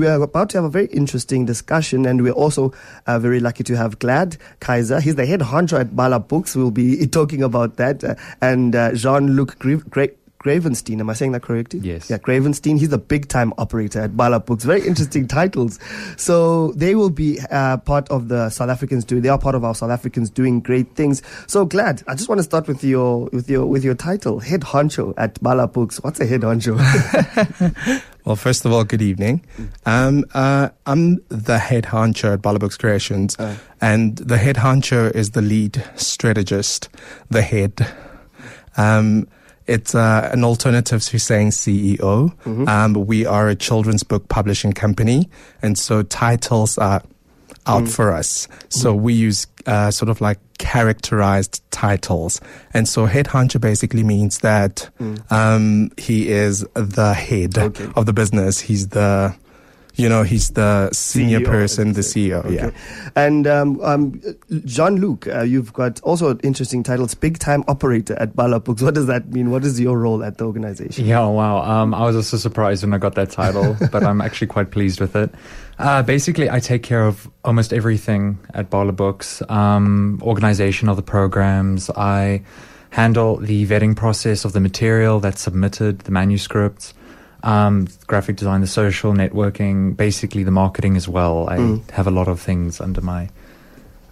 We are about to have a very interesting discussion, and we're also uh, very lucky to have Glad Kaiser. He's the head honcho at Bala Books. We'll be talking about that. Uh, and uh, Jean Luc Gre- Gravenstein. Am I saying that correctly? Yes. Yeah, Gravenstein. He's a big time operator at Bala Books. Very interesting titles. So they will be uh, part of the South Africans doing. They are part of our South Africans doing great things. So glad. I just want to start with your with your with your title, head honcho at Bala Books. What's a head honcho? well, first of all, good evening. Um, uh, I'm the head honcho at Bala Books Creations, uh. and the head honcho is the lead strategist, the head. Um, it's uh, an alternative to saying CEO. Mm-hmm. Um, we are a children's book publishing company, and so titles are out mm. for us. So mm. we use uh, sort of like characterized titles. And so head honcho basically means that mm. um, he is the head okay. of the business. He's the you know, he's the senior CEO, person, the CEO. Okay. Yeah. And um, um, Jean Luc, uh, you've got also interesting titles, big time operator at Bala Books. What does that mean? What is your role at the organization? Yeah, wow. Um, I was also surprised when I got that title, but I'm actually quite pleased with it. Uh, basically, I take care of almost everything at Bala Books. Um, organization of the programs. I handle the vetting process of the material that's submitted, the manuscripts um, graphic design, the social networking, basically the marketing as well. I mm. have a lot of things under my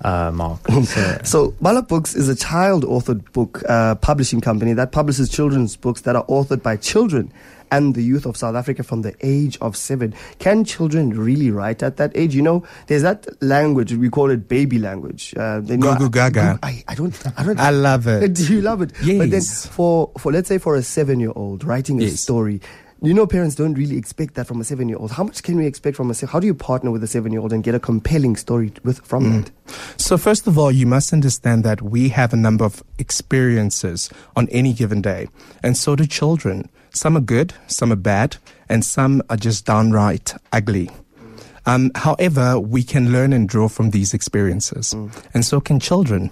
uh, mark. So, so Bala Books is a child authored book uh, publishing company that publishes children's books that are authored by children and the youth of South Africa from the age of seven. Can children really write at that age? You know, there's that language we call it baby language. Uh, Gugu Gaga. I, I, don't. I don't. I love it. Do you love it? Yes. But then for for let's say for a seven year old writing a story you know, parents don't really expect that from a seven year old. How much can we expect from a How do you partner with a seven year old and get a compelling story with, from mm. that? So, first of all, you must understand that we have a number of experiences on any given day, and so do children. Some are good, some are bad, and some are just downright ugly. Um, however, we can learn and draw from these experiences, mm. and so can children.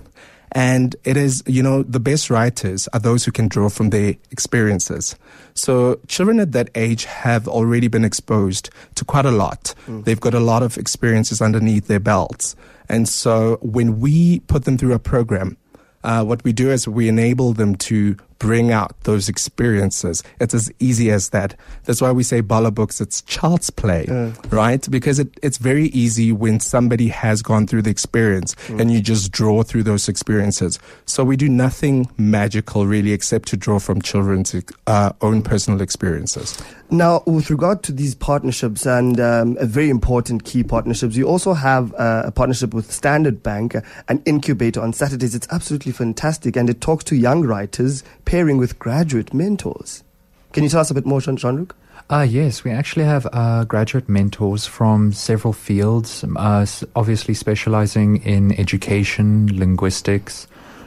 And it is, you know, the best writers are those who can draw from their experiences. So children at that age have already been exposed to quite a lot. Mm. They've got a lot of experiences underneath their belts. And so when we put them through a program, uh, what we do is we enable them to bring out those experiences. It's as easy as that. That's why we say Bala Books, it's child's play, yeah. right? Because it, it's very easy when somebody has gone through the experience mm. and you just draw through those experiences. So we do nothing magical really except to draw from children's uh, own personal experiences. Now, with regard to these partnerships and um, very important key partnerships, you also have uh, a partnership with Standard Bank, an incubator on Saturdays. It's absolutely fantastic and it talks to young writers pairing with graduate mentors. Can you tell us a bit more, Jean Luc? Uh, yes, we actually have uh, graduate mentors from several fields, uh, obviously specializing in education, linguistics,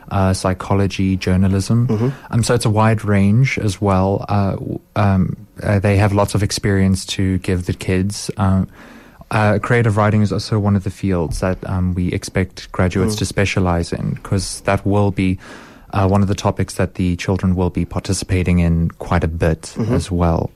uh, psychology, journalism. Mm-hmm. Um, so it's a wide range as well. Uh, um, uh, they have lots of experience to give the kids. Um, uh, creative writing is also one of the fields that um, we expect graduates mm. to specialize in because that will be uh, one of the topics that the children will be participating in quite a bit mm-hmm. as well.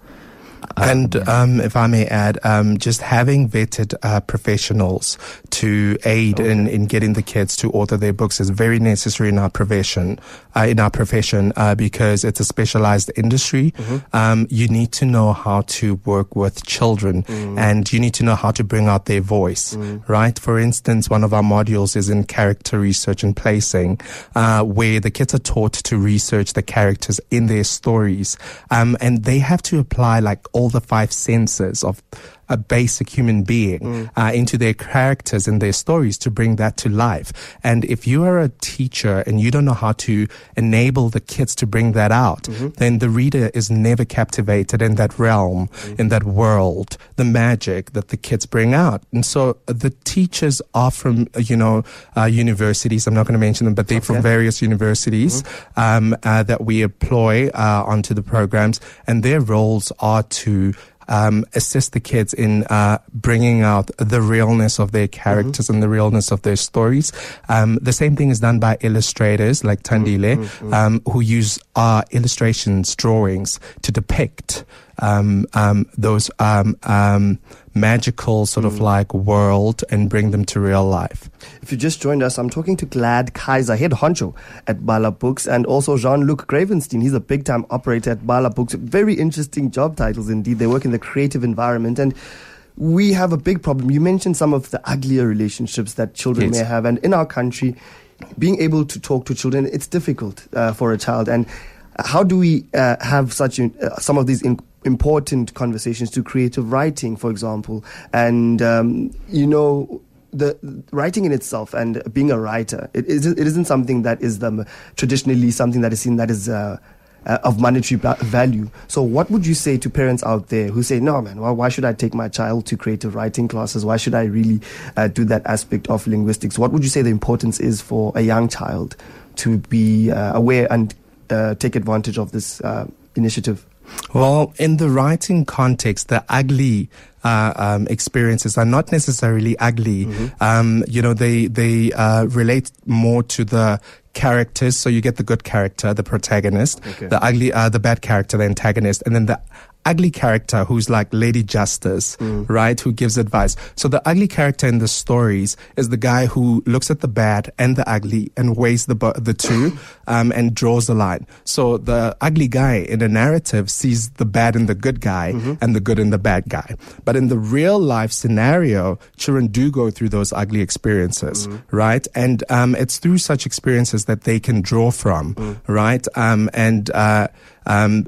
And um, if I may add, um, just having vetted uh, professionals to aid okay. in, in getting the kids to author their books is very necessary in our profession. Uh, in our profession, uh, because it's a specialized industry, mm-hmm. um, you need to know how to work with children, mm. and you need to know how to bring out their voice. Mm. Right? For instance, one of our modules is in character research and placing, uh, where the kids are taught to research the characters in their stories, um, and they have to apply like all the five senses of a basic human being mm. uh, into their characters and their stories to bring that to life. And if you are a teacher and you don't know how to enable the kids to bring that out, mm-hmm. then the reader is never captivated in that realm, mm-hmm. in that world, the magic that the kids bring out. And so the teachers are from, you know, uh, universities. I'm not going to mention them, but they're okay. from various universities mm-hmm. um, uh, that we employ uh, onto the programs, and their roles are to um, assist the kids in uh, bringing out the realness of their characters mm-hmm. and the realness of their stories. Um, the same thing is done by illustrators like Tandile, mm-hmm. mm-hmm. um, who use our illustrations, drawings to depict um, um, those um, magical sort of like world and bring them to real life. If you just joined us, I'm talking to Glad Kaiser, head honcho at Bala Books, and also Jean-Luc Gravenstein. He's a big-time operator at Bala Books. Very interesting job titles indeed. They work in the creative environment and we have a big problem. You mentioned some of the uglier relationships that children yes. may have, and in our country, being able to talk to children, it's difficult uh, for a child. And how do we uh, have such uh, some of these in- important conversations to creative writing, for example, and um, you know the writing in itself and being a writer, it, it isn't something that is the, traditionally something that is seen that is uh, uh, of monetary value. So, what would you say to parents out there who say, "No, man, why, why should I take my child to creative writing classes? Why should I really uh, do that aspect of linguistics?" What would you say the importance is for a young child to be uh, aware and uh, take advantage of this uh, initiative? Well, in the writing context, the ugly uh, um, experiences are not necessarily ugly. Mm-hmm. Um, you know, they they uh, relate more to the characters. So you get the good character, the protagonist, okay. the ugly, uh, the bad character, the antagonist, and then the ugly character who's like Lady Justice, mm. right? Who gives advice. So the ugly character in the stories is the guy who looks at the bad and the ugly and weighs the the two um, and draws a line. So the ugly guy in a narrative sees the bad and the good guy mm-hmm. and the good and the bad guy. But in the real life scenario, children do go through those ugly experiences, mm. right? And um, it's through such experiences that they can draw from, mm. right? Um, and uh, um,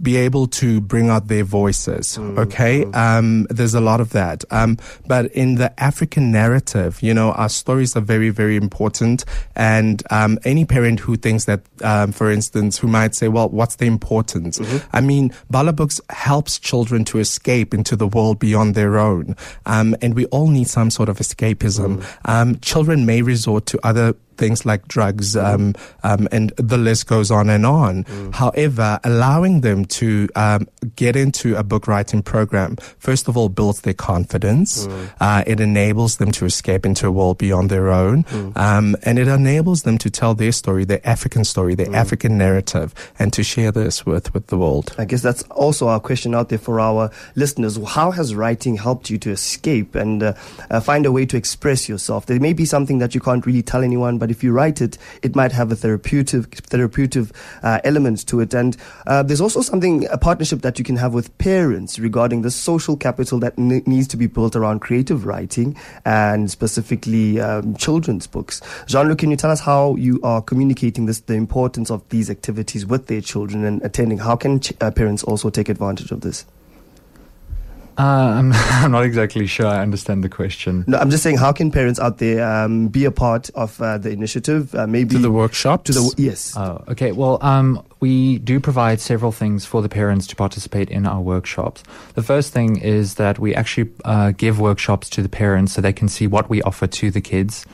be able to bring out their voices. Mm, okay. Mm. Um, there's a lot of that. Um, but in the African narrative, you know, our stories are very, very important. And, um, any parent who thinks that, um, for instance, who might say, well, what's the importance? Mm-hmm. I mean, Bala Books helps children to escape into the world beyond their own. Um, and we all need some sort of escapism. Mm. Um, children may resort to other things like drugs, um, um, and the list goes on and on. Mm. However, allowing them to um, get into a book writing program, first of all, builds their confidence. Mm. Uh, it enables them to escape into a world beyond their own, mm. Um, and it enables them to tell their story, their African story, their mm. African narrative, and to share this with with the world. I guess that's also our question out there for our listeners. How has writing helped you to escape and uh, uh, find a way to express yourself? There may be something that you can't really tell anyone, but but if you write it, it might have a therapeutic therapeutic uh, element to it. And uh, there's also something a partnership that you can have with parents regarding the social capital that n- needs to be built around creative writing and specifically um, children's books. Jean-Luc, can you tell us how you are communicating this, the importance of these activities with their children and attending? How can ch- uh, parents also take advantage of this? Uh, I'm, I'm not exactly sure I understand the question. No, I'm just saying, how can parents out there um, be a part of uh, the initiative? Uh, maybe to the workshop. To the yes. Oh, okay. Well, um, we do provide several things for the parents to participate in our workshops. The first thing is that we actually uh, give workshops to the parents so they can see what we offer to the kids.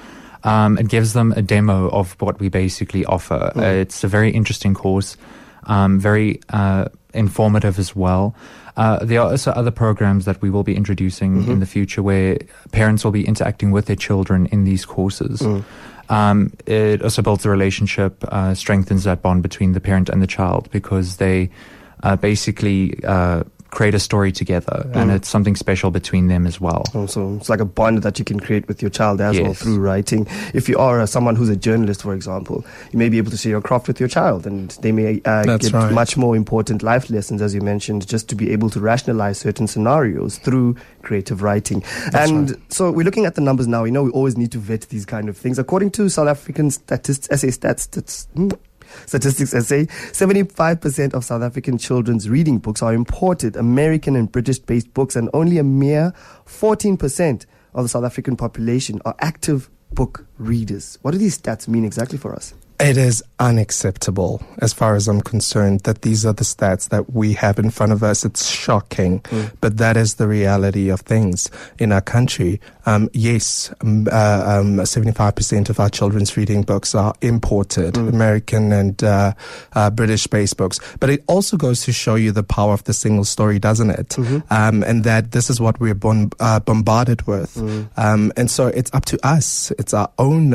Um, it gives them a demo of what we basically offer. Mm. it's a very interesting course, um, very uh, informative as well. Uh, there are also other programs that we will be introducing mm-hmm. in the future where parents will be interacting with their children in these courses. Mm. Um, it also builds a relationship, uh, strengthens that bond between the parent and the child because they uh, basically uh, create a story together, mm. and it's something special between them as well. Oh, so it's like a bond that you can create with your child as yes. well through writing. If you are uh, someone who's a journalist, for example, you may be able to share your craft with your child, and they may uh, get right. much more important life lessons, as you mentioned, just to be able to rationalize certain scenarios through creative writing. That's and right. so we're looking at the numbers now. You know, we always need to vet these kind of things. According to South African statistics, SA stats, stats hmm, Statistics say 75% of South African children's reading books are imported American and British based books, and only a mere 14% of the South African population are active book readers. What do these stats mean exactly for us? It is unacceptable, as far as I'm concerned, that these are the stats that we have in front of us. It's shocking, mm. but that is the reality of things in our country. Um, yes, um, uh, um, 75% of our children's reading books are imported, mm. American and uh, uh, British based books. But it also goes to show you the power of the single story, doesn't it? Mm-hmm. Um, and that this is what we're bon- uh, bombarded with. Mm. Um, and so it's up to us. It's our own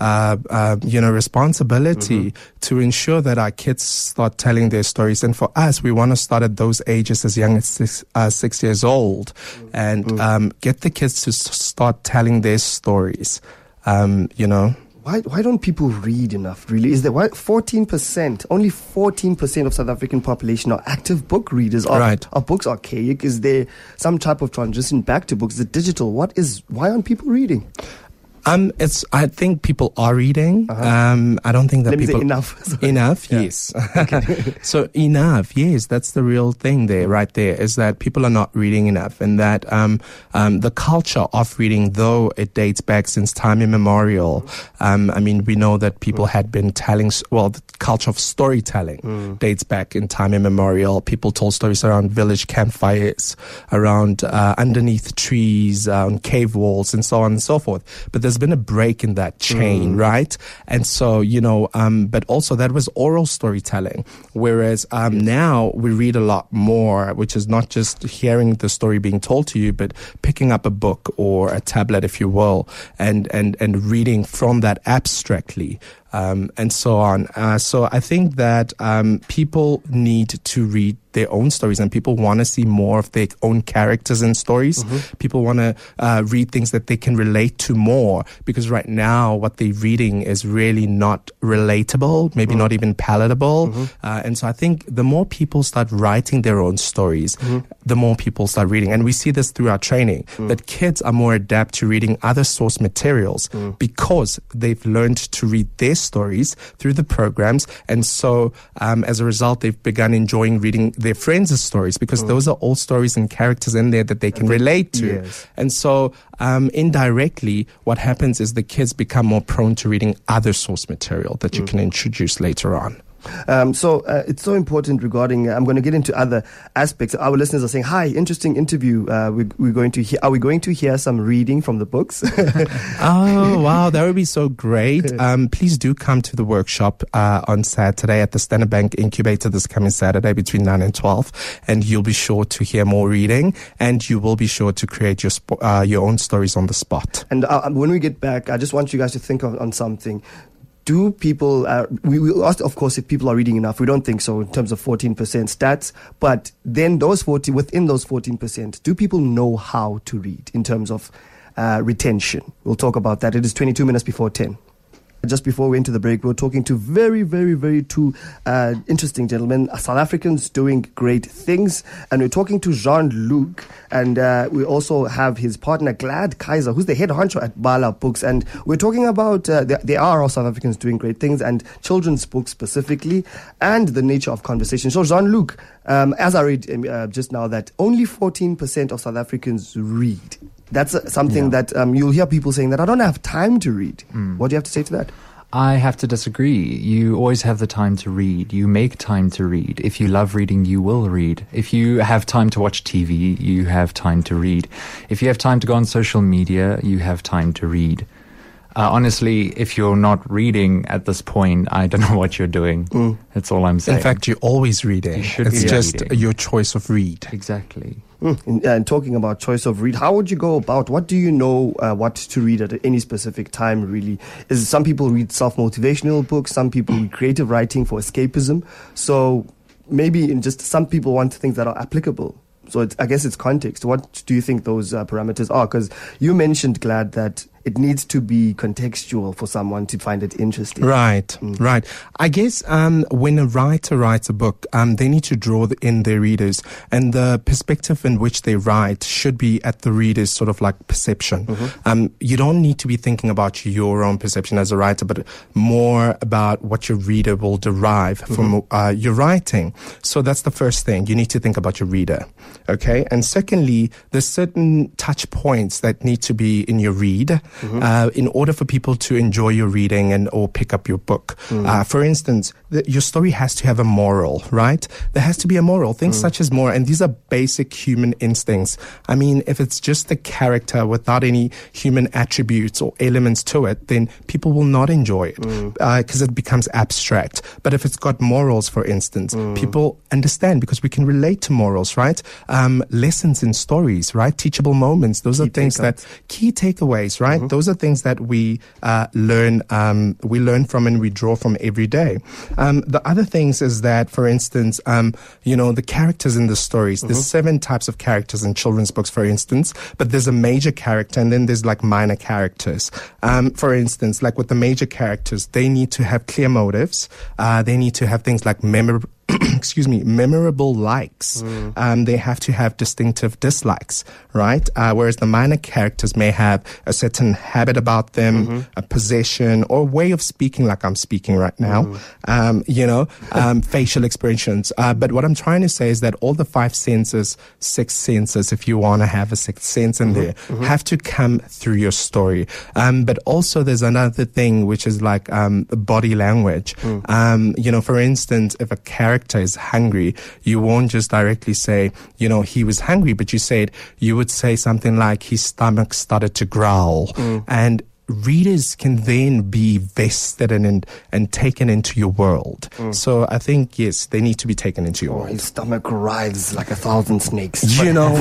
uh, uh, you know, responsibility mm-hmm. to ensure that our kids start telling their stories. And for us, we want to start at those ages as young as six, uh, six years old and mm-hmm. um, get the kids to start telling their stories. Um, you know, why why don't people read enough? Really, is there why fourteen percent? Only fourteen percent of South African population are active book readers. Are, right. Are books archaic? Is there some type of transition back to books? Is it digital? What is? Why aren't people reading? Um, it's. I think people are reading. Uh-huh. Um, I don't think that Let people enough. enough. Yes. so enough. Yes, that's the real thing there, right there, is that people are not reading enough, and that um, um, the culture of reading, though it dates back since time immemorial. Um, I mean, we know that people mm. had been telling. Well, the culture of storytelling mm. dates back in time immemorial. People told stories around village campfires, around uh, underneath trees, uh, on cave walls, and so on and so forth. But there's there's been a break in that chain, mm. right? And so, you know, um, but also that was oral storytelling. Whereas um, now we read a lot more, which is not just hearing the story being told to you, but picking up a book or a tablet, if you will, and, and, and reading from that abstractly um, and so on. Uh, so I think that um, people need to read their own stories and people want to see more of their own characters and stories. Mm-hmm. People want to uh, read things that they can relate to more because right now what they're reading is really not relatable, maybe mm-hmm. not even palatable. Mm-hmm. Uh, and so I think the more people start writing their own stories, mm-hmm. the more people start reading. And we see this through our training mm. that kids are more adept to reading other source materials mm. because they've learned to read their stories through the programs. And so, um, as a result, they've begun enjoying reading their friends' stories because mm. those are all stories and characters in there that they can relate to. Yes. And so, um, indirectly, what happens is the kids become more prone to reading other source material that you mm. can introduce later on. Um, so uh, it's so important regarding. Uh, I'm going to get into other aspects. Our listeners are saying, "Hi, interesting interview. Uh, we, we're going to hear. Are we going to hear some reading from the books?" oh wow, that would be so great. Um, please do come to the workshop uh, on Saturday at the Standard Bank Incubator this coming Saturday between nine and twelve, and you'll be sure to hear more reading, and you will be sure to create your sp- uh, your own stories on the spot. And uh, when we get back, I just want you guys to think on something do people, uh, we, asked, of course, if people are reading enough. We don't think so in terms of 14% stats. But then those 40, within those 14%, do people know how to read in terms of uh, retention? We'll talk about that. It is 22 minutes before 10 just before we went to the break, we were talking to very, very, very two uh, interesting gentlemen, South Africans doing great things. And we're talking to Jean Luc, and uh, we also have his partner, Glad Kaiser, who's the head honcho at Bala Books. And we're talking about uh, there, there are South Africans doing great things, and children's books specifically, and the nature of conversation. So, Jean Luc, um, as I read um, uh, just now, that only 14% of South Africans read. That's uh, something yeah. that um, you'll hear people saying that I don't have time to read. Mm. What do you have to say to that? I have to disagree. You always have the time to read. You make time to read. If you love reading, you will read. If you have time to watch TV, you have time to read. If you have time to go on social media, you have time to read. Uh, honestly, if you're not reading at this point, I don't know what you're doing. Mm. That's all I'm saying. In fact, you're always reading. You it's just reading. your choice of read. Exactly. Mm. And, talking about choice of read, how would you go about? What do you know uh, what to read at any specific time? Really, is some people read self motivational books, some people read creative writing for escapism. So maybe in just some people want things that are applicable. So I guess it's context. What do you think those uh, parameters are? Because you mentioned, Glad, that it needs to be contextual for someone to find it interesting. Right, mm. right. I guess um, when a writer writes a book, um, they need to draw in their readers, and the perspective in which they write should be at the reader's sort of like perception. Mm-hmm. Um, you don't need to be thinking about your own perception as a writer, but more about what your reader will derive mm-hmm. from uh, your writing. So that's the first thing. You need to think about your reader. Okay. And secondly, there's certain touch points that need to be in your read mm-hmm. uh, in order for people to enjoy your reading and or pick up your book. Mm. Uh, for instance, the, your story has to have a moral, right? There has to be a moral. Things mm. such as moral, and these are basic human instincts. I mean, if it's just the character without any human attributes or elements to it, then people will not enjoy it because mm. uh, it becomes abstract. But if it's got morals, for instance, mm. people understand because we can relate to morals, right? Um, lessons in stories, right? Teachable moments. Those key are things that key takeaways, right? Mm-hmm? Those are things that we uh, learn, um, we learn from and we draw from every day. Um, the other things is that, for instance, um, you know, the characters in the stories. There's seven types of characters in children's books, for instance, but there's a major character and then there's like minor characters. Um, for instance, like with the major characters, they need to have clear motives. Uh, they need to have things like memor- excuse me, memorable likes. Mm. Um, they have to have distinctive dislikes, right? Uh, whereas the minor characters may have a certain habit about them, mm-hmm. a possession, or way of speaking like I'm speaking right now, mm. um, you know, um, facial expressions. Uh, but what I'm trying to say is that all the five senses, six senses, if you want to have a sixth sense in mm-hmm. there, mm-hmm. have to come through your story. Um, but also there's another thing, which is like um, body language. Mm. Um, you know, for instance, if a character character is hungry, you won't just directly say, you know, he was hungry, but you said, you would say something like his stomach started to growl. Mm. And readers can then be vested in and, and taken into your world. Mm. So I think, yes, they need to be taken into your oh, world. His stomach writhes like a thousand snakes. You know,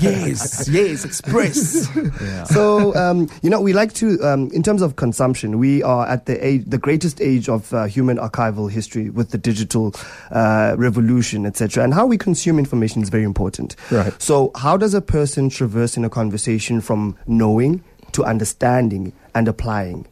yes, yes, express. Yeah. So, um, you know, we like to, um, in terms of consumption, we are at the age, the greatest age of uh, human archival history with the digital uh, revolution, etc. And how we consume information is very important. Right. So, how does a person traverse in a conversation from knowing to understanding and applying.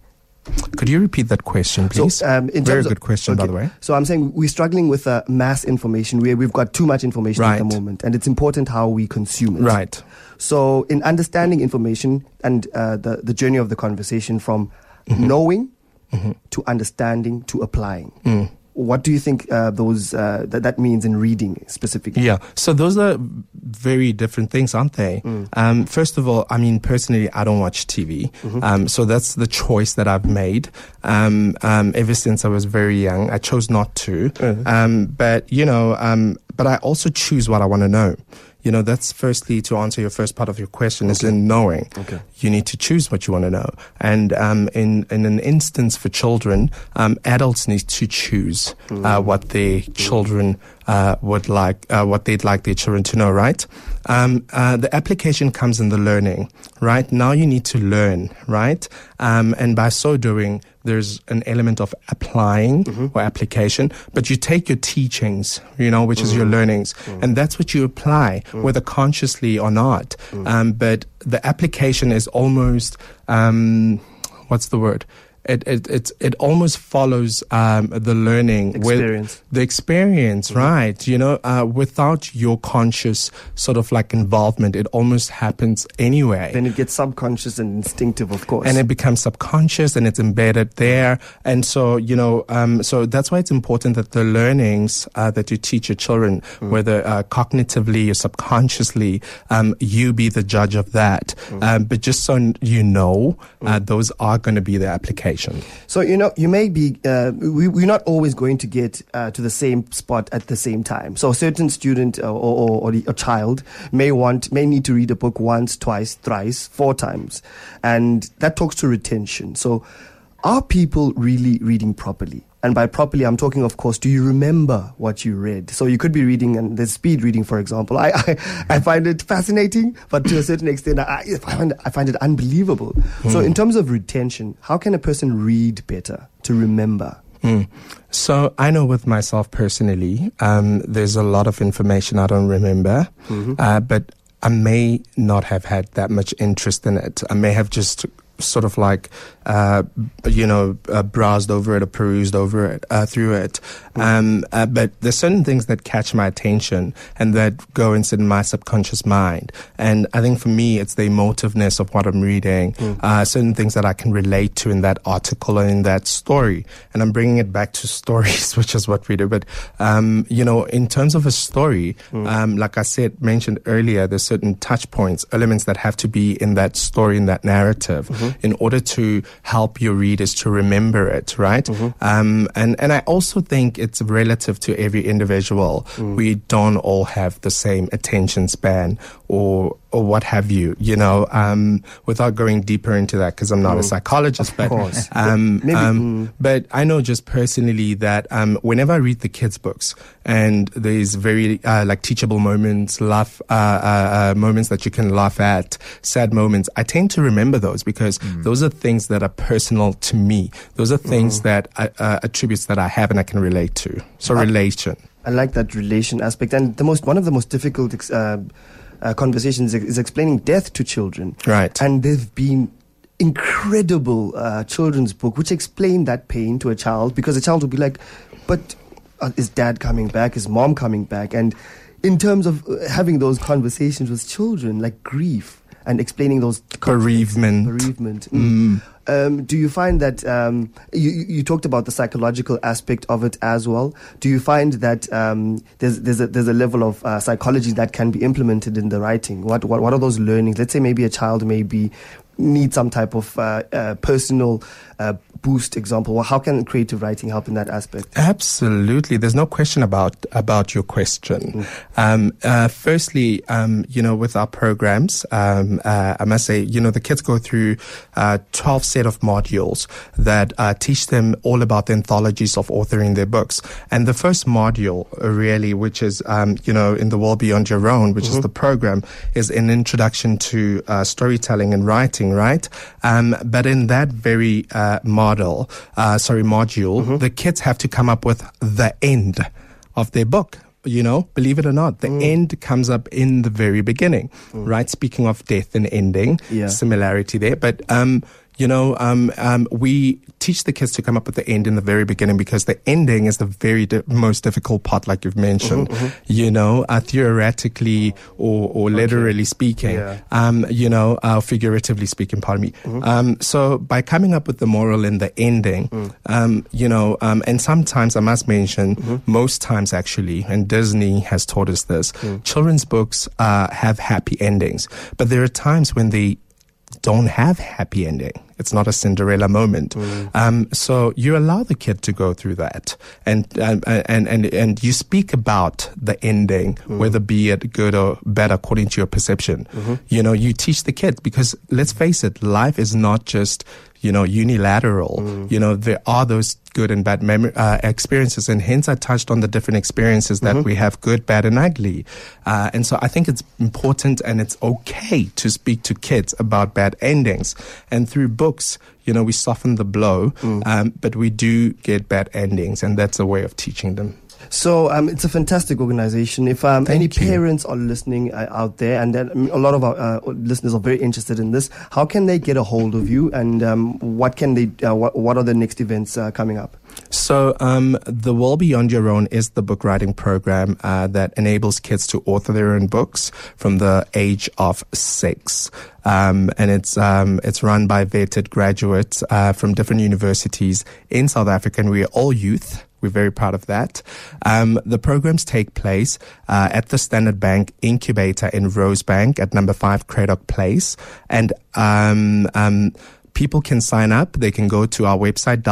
Could you repeat that question, please? So, um, Very good question, okay. by the way. So I'm saying we're struggling with uh, mass information where we've got too much information right. at the moment, and it's important how we consume it. Right. So in understanding information and uh, the the journey of the conversation from mm-hmm. knowing mm-hmm. to understanding to applying. Mm. What do you think uh, those uh, that that means in reading specifically? Yeah, so those are very different things, aren't they? Mm. Um, first of all, I mean personally, I don't watch TV, mm-hmm. um, so that's the choice that I've made. Um, um ever since I was very young, I chose not to. Mm-hmm. but you know, um, but I also choose what I want to know you know, that's firstly to answer your first part of your question okay. is in knowing. Okay. You need to choose what you want to know. And um, in, in an instance for children, um, adults need to choose mm. uh, what their mm. children uh, would like, uh, what they'd like their children to know, right? Um, uh, the application comes in the learning, right? Now you need to learn, right? Um, and by so doing, there's an element of applying mm-hmm. or application, but you take your teachings, you know, which mm-hmm. is your mm-hmm. learnings, mm-hmm. and that's what you apply, mm. whether consciously or not. Mm. Um, but the application is almost, um, what's the word? It it it, it almost follows um, the learning experience. the experience, mm-hmm. right? You know, uh, without your conscious sort of like involvement, it almost happens anyway. Then it gets subconscious and instinctive, of course, and it becomes subconscious and it's embedded there. And so you know, um, so that's why it's important that the learnings uh, that you teach your children, mm-hmm. whether uh, cognitively or subconsciously, um, you be the judge of that. Mm-hmm. Um, but just so you know, uh, mm. those are going to be the applications So, you know, you may be, uh, we, we're not always going to get uh, to the same spot at the same time. So, a certain student uh, or, or, or a child may want, may need to read a book once, twice, thrice, four times. And that talks to retention. So, are people really reading properly? And by properly, I'm talking, of course, do you remember what you read? So you could be reading, and there's speed reading, for example. I, I, I find it fascinating, but to a certain extent, I, I, find, I find it unbelievable. Mm. So, in terms of retention, how can a person read better to remember? Mm. So I know with myself personally, um, there's a lot of information I don't remember, mm-hmm. uh, but I may not have had that much interest in it. I may have just sort of like uh, you know uh, browsed over it or perused over it uh, through it. Um, uh, but there's certain things that catch my attention and that go into my subconscious mind. And I think for me it's the emotiveness of what I'm reading. Mm. certain things that I can relate to in that article and in that story. And I'm bringing it back to stories which is what we do. But um, you know in terms of a story mm. um, like I said mentioned earlier there's certain touch points elements that have to be in that story in that narrative. Mm-hmm mm-hmm. in order to help your readers to remember it, right? Mm-hmm. Um, and, and I also think it's relative to every individual. Mm. We don't all have the same attention span or or what have you, you know, um, without going deeper into that because I'm not a psychologist, Of but, course. um, Maybe- um, but I know just personally that um, whenever I read the kids' books and there's very uh, like teachable moments, laugh uh, uh, uh, moments that you can laugh at, sad moments, I tend to remember those because those are things that are personal to me. Those are things that I, uh, attributes that I have and I can relate to. So Uh, relation. I like that relation aspect, and the most one of the most difficult ex- uh, conversations is, explaining death to children. Right. And they've been incredible uh, children's book which explain that pain to a child because a child will be like, "But uh, is dad coming back? Is mom coming back?" And in terms of uh, having those conversations with children, like grief and explaining those Bereavement. bereavement. Mm. Um, do you find that um, you, you talked about the psychological aspect of it as well? Do you find that um, there's there's a, there's a level of uh, psychology that can be implemented in the writing? What, what what are those learnings? Let's say maybe a child maybe need some type of uh, uh, personal uh, boost. Example, well, how can creative writing help in that aspect? Absolutely, there's no question about about your question. Um, uh, firstly, um, you know, with our programs, um, uh, I must say, you know, the kids go through uh, 12 set of modules that uh, teach them all about the anthologies of authoring their books. And the first module, really, which is, um, you know, in the world beyond your own, which is the program, is an introduction to uh, storytelling and writing, right? Um, but in that very uh, model, uh, sorry, module, the kids have to come up with the end of their book. You know, believe it or not, the end comes up in the very beginning, right? Speaking of death and ending, Yeah. similarity there. But, um, you know, um, um, we teach the kids to come up with the end in the very beginning because the ending is the very di- most difficult part, like you've mentioned. You know, uh, theoretically or, or literally speaking, Yeah. um, you know, uh, figuratively speaking, pardon me. Mm-hmm. Um, so by coming up with the moral in the ending, Mm. um, you know, um, and sometimes I must mention, Mm-hmm. most times actually, and Disney has taught us this, Mm. children's books uh, have happy endings, but there are times when they don't have happy ending. It's not a Cinderella moment. Um, so you allow the kid to go through that, and um, and and and you speak about the ending, whether be it good or bad according to your perception. You know, you teach the kids because let's face it, life is not just you know unilateral. You know, there are those good and bad mem- uh, experiences, and hence I touched on the different experiences that we have, good, bad, and ugly. Uh, and so I think it's important and it's okay to speak to kids about bad endings, and through books. You know, we soften the blow, um, but we do get bad endings, and that's a way of teaching them. So um, it's a fantastic organization. If um, any you. parents are listening uh, out there, and then um, a lot of our uh, listeners are very interested in this, how can they get a hold of you, and um, what can they? Uh, what, what are the next events uh, coming up? So, um, the World Beyond Your Own is the book writing program uh, that enables kids to author their own books from the age of six. Um, and it's um, it's run by vetted graduates uh, from different universities in South Africa, and we're all youth. We're very proud of that. Um, the programs take place uh, at the Standard Bank Incubator in Rosebank at number five Cradock Place, and um, um, people can sign up. They can go to our website,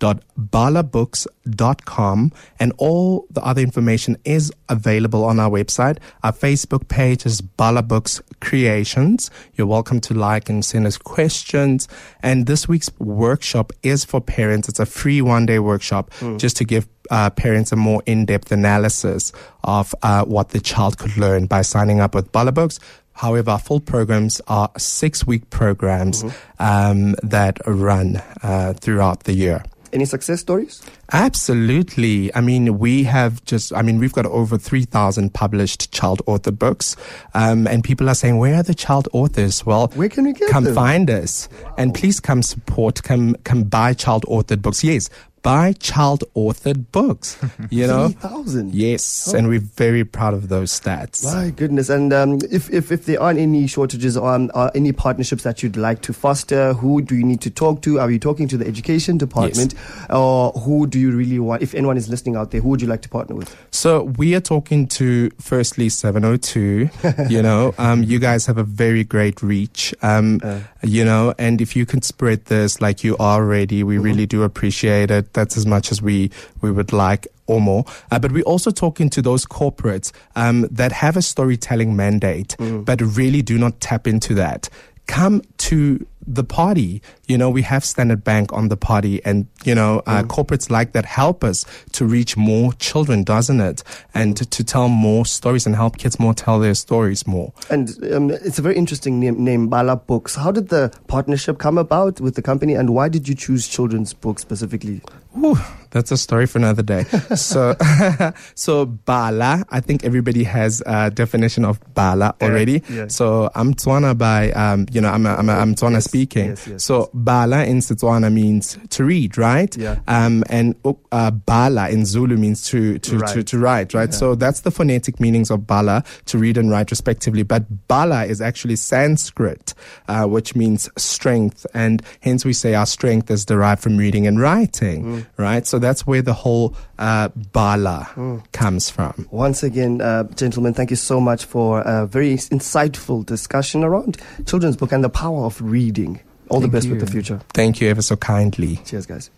www.balabooks.com, and all the other information is available on our website. Our Facebook page is Bala Books Creations. You're welcome to like and send us questions. And this week's workshop is for parents. It's a free one day workshop just to give uh, parents a more in-depth analysis of uh, what the child could learn by signing up with Bala Books. However, our full programs are six week programs um, that run uh, throughout the year. Any success stories? Absolutely. I mean, we have just, I mean, we've got over 3,000 published child author books. Um, and people are saying, where are the child authors? Well, Where can we get come them? find us and please come support, come, come buy child authored books. Yes, buy child authored books, you know? 3,000? Yes. And we're very proud of those stats. My goodness! And um, if, if if there aren't any shortages or um, are any partnerships that you'd like to foster, who do you need to talk to? Are you talking to the education department, or who do you really want? If anyone is listening out there, who would you like to partner with? So we are talking to firstly 702. you know, um, you guys have a very great reach. Um, you know, and if you can spread this like you are already, we really do appreciate it. That's as much as we we would like. or more. Uh, but we're also talking to those corporates um, that have a storytelling mandate, mm. but really do not tap into that. Come to the party. You know, we have Standard Bank on the party, and you know, uh, mm. corporates like that help us to reach more children, doesn't it? And to, to, tell more stories and help kids more tell their stories more. And um, it's a very interesting name, name, Bala Books. How did the partnership come about with the company, and why did you choose children's books specifically? Ooh, that's a story for another day. so, so Bala, I think everybody has a definition of Bala already. Yeah, yeah. So I'm Tswana by, um, you know, I'm a, I'm, a, I'm Tswana yes, speaking. Yes, yes, so Bala in Setswana means to read, right? Yeah. Um, and uh, Bala in Zulu means to to right. to, to write, right? Yeah. So that's the phonetic meanings of Bala, to read and write respectively. But Bala is actually Sanskrit, uh, which means strength, and hence we say our strength is derived from reading and writing, mm. right? So that's where the whole uh, bala mm. comes from. Once again, uh, gentlemen, thank you so much for a very insightful discussion around children's book and the power of reading. All thank the best you. with the future. Thank you ever so kindly. Cheers, guys.